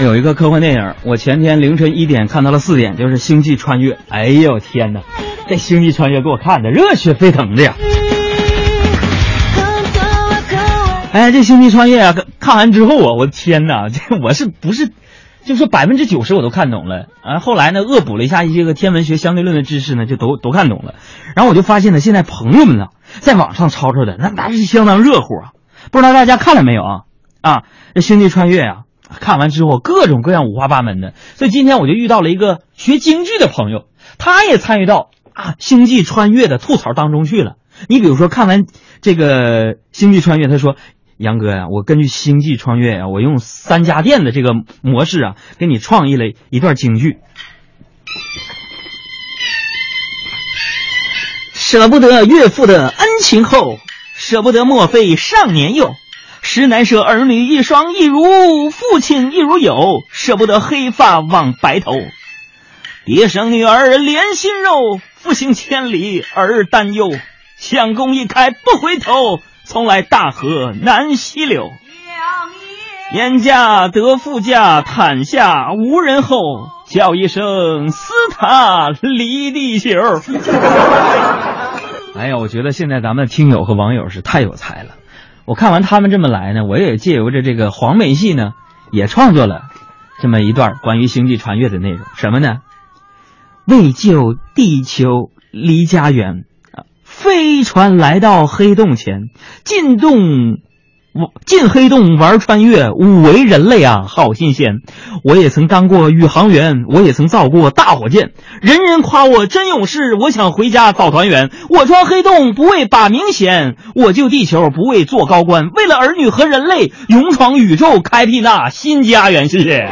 有一个科幻电影，我前天凌晨一点看到了四点，就是《星际穿越》。哎呦天哪，这《星际穿越》给我看的热血沸腾的呀！哎，这《星际穿越》啊，看完之后啊，我的天哪，这我是不是，就说百分之九十我都看懂了啊？后来呢，恶补了一下一些个天文学相对论的知识呢，就都都看懂了。然后我就发现呢，现在朋友们呢，在网上吵吵的那那是相当热乎啊！不知道大家看了没有啊？啊，这《星际穿越》啊。看完之后，各种各样五花八门的，所以今天我就遇到了一个学京剧的朋友，他也参与到啊《星际穿越》的吐槽当中去了。你比如说，看完这个《星际穿越》，他说：“杨哥呀，我根据《星际穿越》呀，我用三家店的这个模式啊，给你创意了一段京剧。舍不得岳父的恩情厚，舍不得莫非少年幼。”实难舍儿女一双一如父亲一如友，舍不得黑发望白头。别生女儿连心肉，父行千里儿担忧。相公一开不回头，从来大河难西流。燕家得富家，坦下无人后。叫一声斯塔离地球。哎呀，我觉得现在咱们的听友和网友是太有才了。我看完他们这么来呢，我也借由着这个黄梅戏呢，也创作了这么一段关于星际穿越的内容。什么呢？为救地球离家园啊，飞船来到黑洞前，进洞。我进黑洞玩穿越，五维人类啊，好新鲜！我也曾当过宇航员，我也曾造过大火箭，人人夸我真勇士。我想回家早团圆。我穿黑洞不为把名显，我救地球不为做高官，为了儿女和人类，勇闯宇宙，开辟那新家园。谢谢。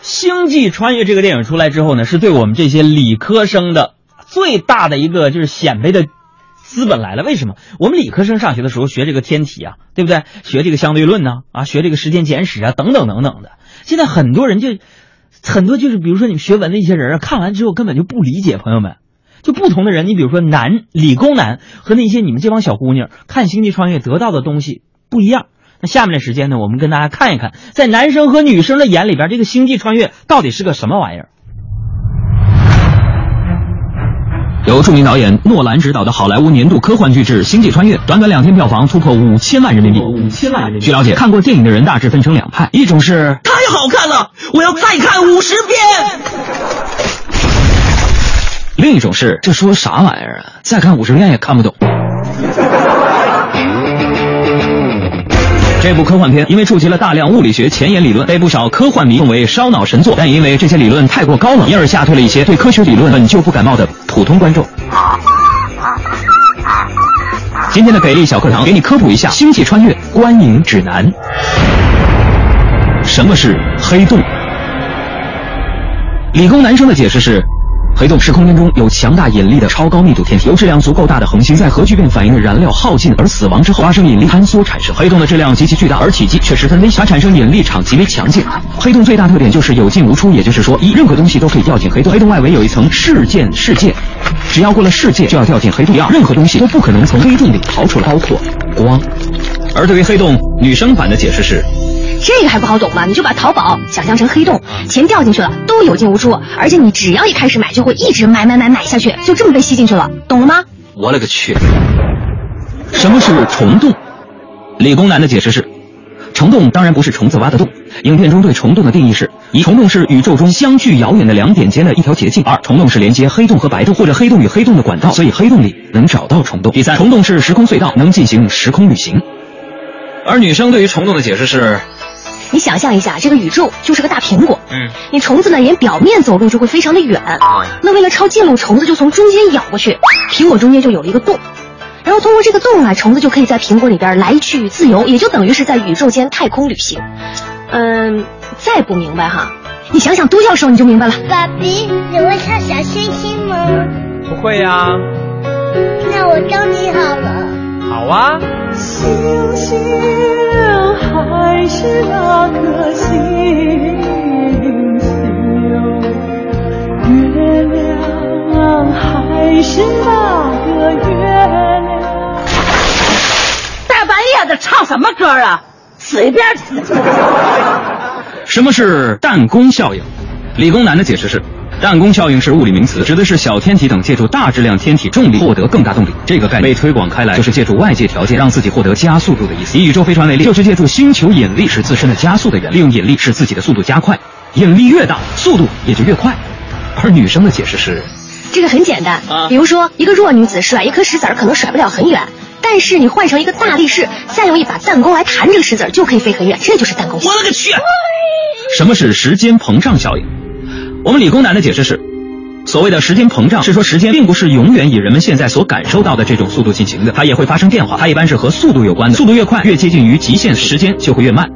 星际穿越这个电影出来之后呢，是对我们这些理科生的。最大的一个就是显摆的资本来了。为什么？我们理科生上学的时候学这个天体啊，对不对？学这个相对论呢，啊，学这个时间简史啊，等等等等的。现在很多人就很多就是，比如说你们学文的一些人啊，看完之后根本就不理解。朋友们，就不同的人，你比如说男理工男和那些你们这帮小姑娘看《星际穿越》得到的东西不一样。那下面的时间呢，我们跟大家看一看，在男生和女生的眼里边，这个《星际穿越》到底是个什么玩意儿。由著名导演诺兰执导的好莱坞年度科幻巨制《星际穿越》，短短两天票房突破五千万人民币。五千万人民币。据了解，看过电影的人大致分成两派，一种是太好看了，我要再看五十遍；另一种是这说啥玩意儿啊，再看五十遍也看不懂。这部科幻片因为触及了大量物理学前沿理论，被不少科幻迷奉为烧脑神作。但因为这些理论太过高冷，因而吓退了一些对科学理论本就不感冒的普通观众。今天的给力小课堂，给你科普一下《星际穿越》观影指南。什么是黑洞？理工男生的解释是。黑洞是空间中有强大引力的超高密度天体，由质量足够大的恒星在核聚变反应的燃料耗尽而死亡之后发生引力坍缩产生。黑洞的质量极其巨大，而体积却十分微小，它产生引力场极为强劲。黑洞最大特点就是有进无出，也就是说，一任何东西都可以掉进黑洞。黑洞外围有一层事件世界，只要过了世界就要掉进黑洞。二，任何东西都不可能从黑洞里逃出来，包括光。而对于黑洞，女生版的解释是。这个还不好懂吗？你就把淘宝想象成黑洞，钱掉进去了都有进无出，而且你只要一开始买，就会一直买买买买下去，就这么被吸进去了，懂了吗？我勒个去！什么是虫洞？理工男的解释是：虫洞当然不是虫子挖的洞。影片中对虫洞的定义是：一、虫洞是宇宙中相距遥远的两点间的一条捷径；二、虫洞是连接黑洞和白洞或者黑洞与黑洞的管道，所以黑洞里能找到虫洞；第三，虫洞是时空隧道，能进行时空旅行。而女生对于虫洞的解释是。你想象一下，这个宇宙就是个大苹果，嗯，你虫子呢沿表面走路就会非常的远，那为了抄近路，虫子就从中间咬过去，苹果中间就有了一个洞，然后通过这个洞啊，虫子就可以在苹果里边来去自由，也就等于是在宇宙间太空旅行。嗯，再不明白哈，你想想都教授你就明白了。爸比，你会唱小星星吗？不会呀。那我教你好了。好啊。星星。还是那颗星星，月亮还是那个月亮。大半夜的唱什么歌啊？随便。什么是弹弓效应？理工男的解释是。弹弓效应是物理名词，指的是小天体等借助大质量天体重力获得更大动力。这个概念被推广开来，就是借助外界条件让自己获得加速度的意思。以宇宙飞船为例，就是借助星球引力使自身的加速的原理，利用引力使自己的速度加快。引力越大，速度也就越快。而女生的解释是，这个很简单啊，比如说一个弱女子甩一颗石子儿可能甩不了很远，但是你换成一个大力士，再用一把弹弓来弹这个石子儿就可以飞很远，这就是弹弓。我勒个去！什么是时间膨胀效应？我们理工男的解释是，所谓的时间膨胀是说时间并不是永远以人们现在所感受到的这种速度进行的，它也会发生变化。它一般是和速度有关的，速度越快，越接近于极限，时间就会越慢。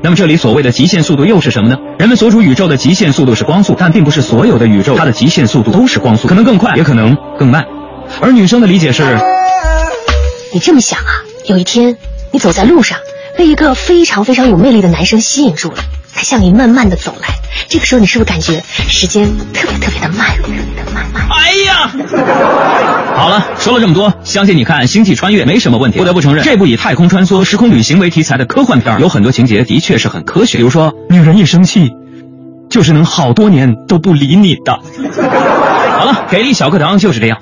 那么这里所谓的极限速度又是什么呢？人们所处宇宙的极限速度是光速，但并不是所有的宇宙它的极限速度都是光速，可能更快，也可能更慢。而女生的理解是，你这么想啊，有一天你走在路上，被一个非常非常有魅力的男生吸引住了，他向你慢慢的走来。这个时候，你是不是感觉时间特别特别的慢，特别的慢慢？哎呀，好了，说了这么多，相信你看《星际穿越》没什么问题。不得不承认，这部以太空穿梭、时空旅行为题材的科幻片，有很多情节的确是很科学。比如说，女人一生气，就是能好多年都不理你的。好了，给力小课堂就是这样。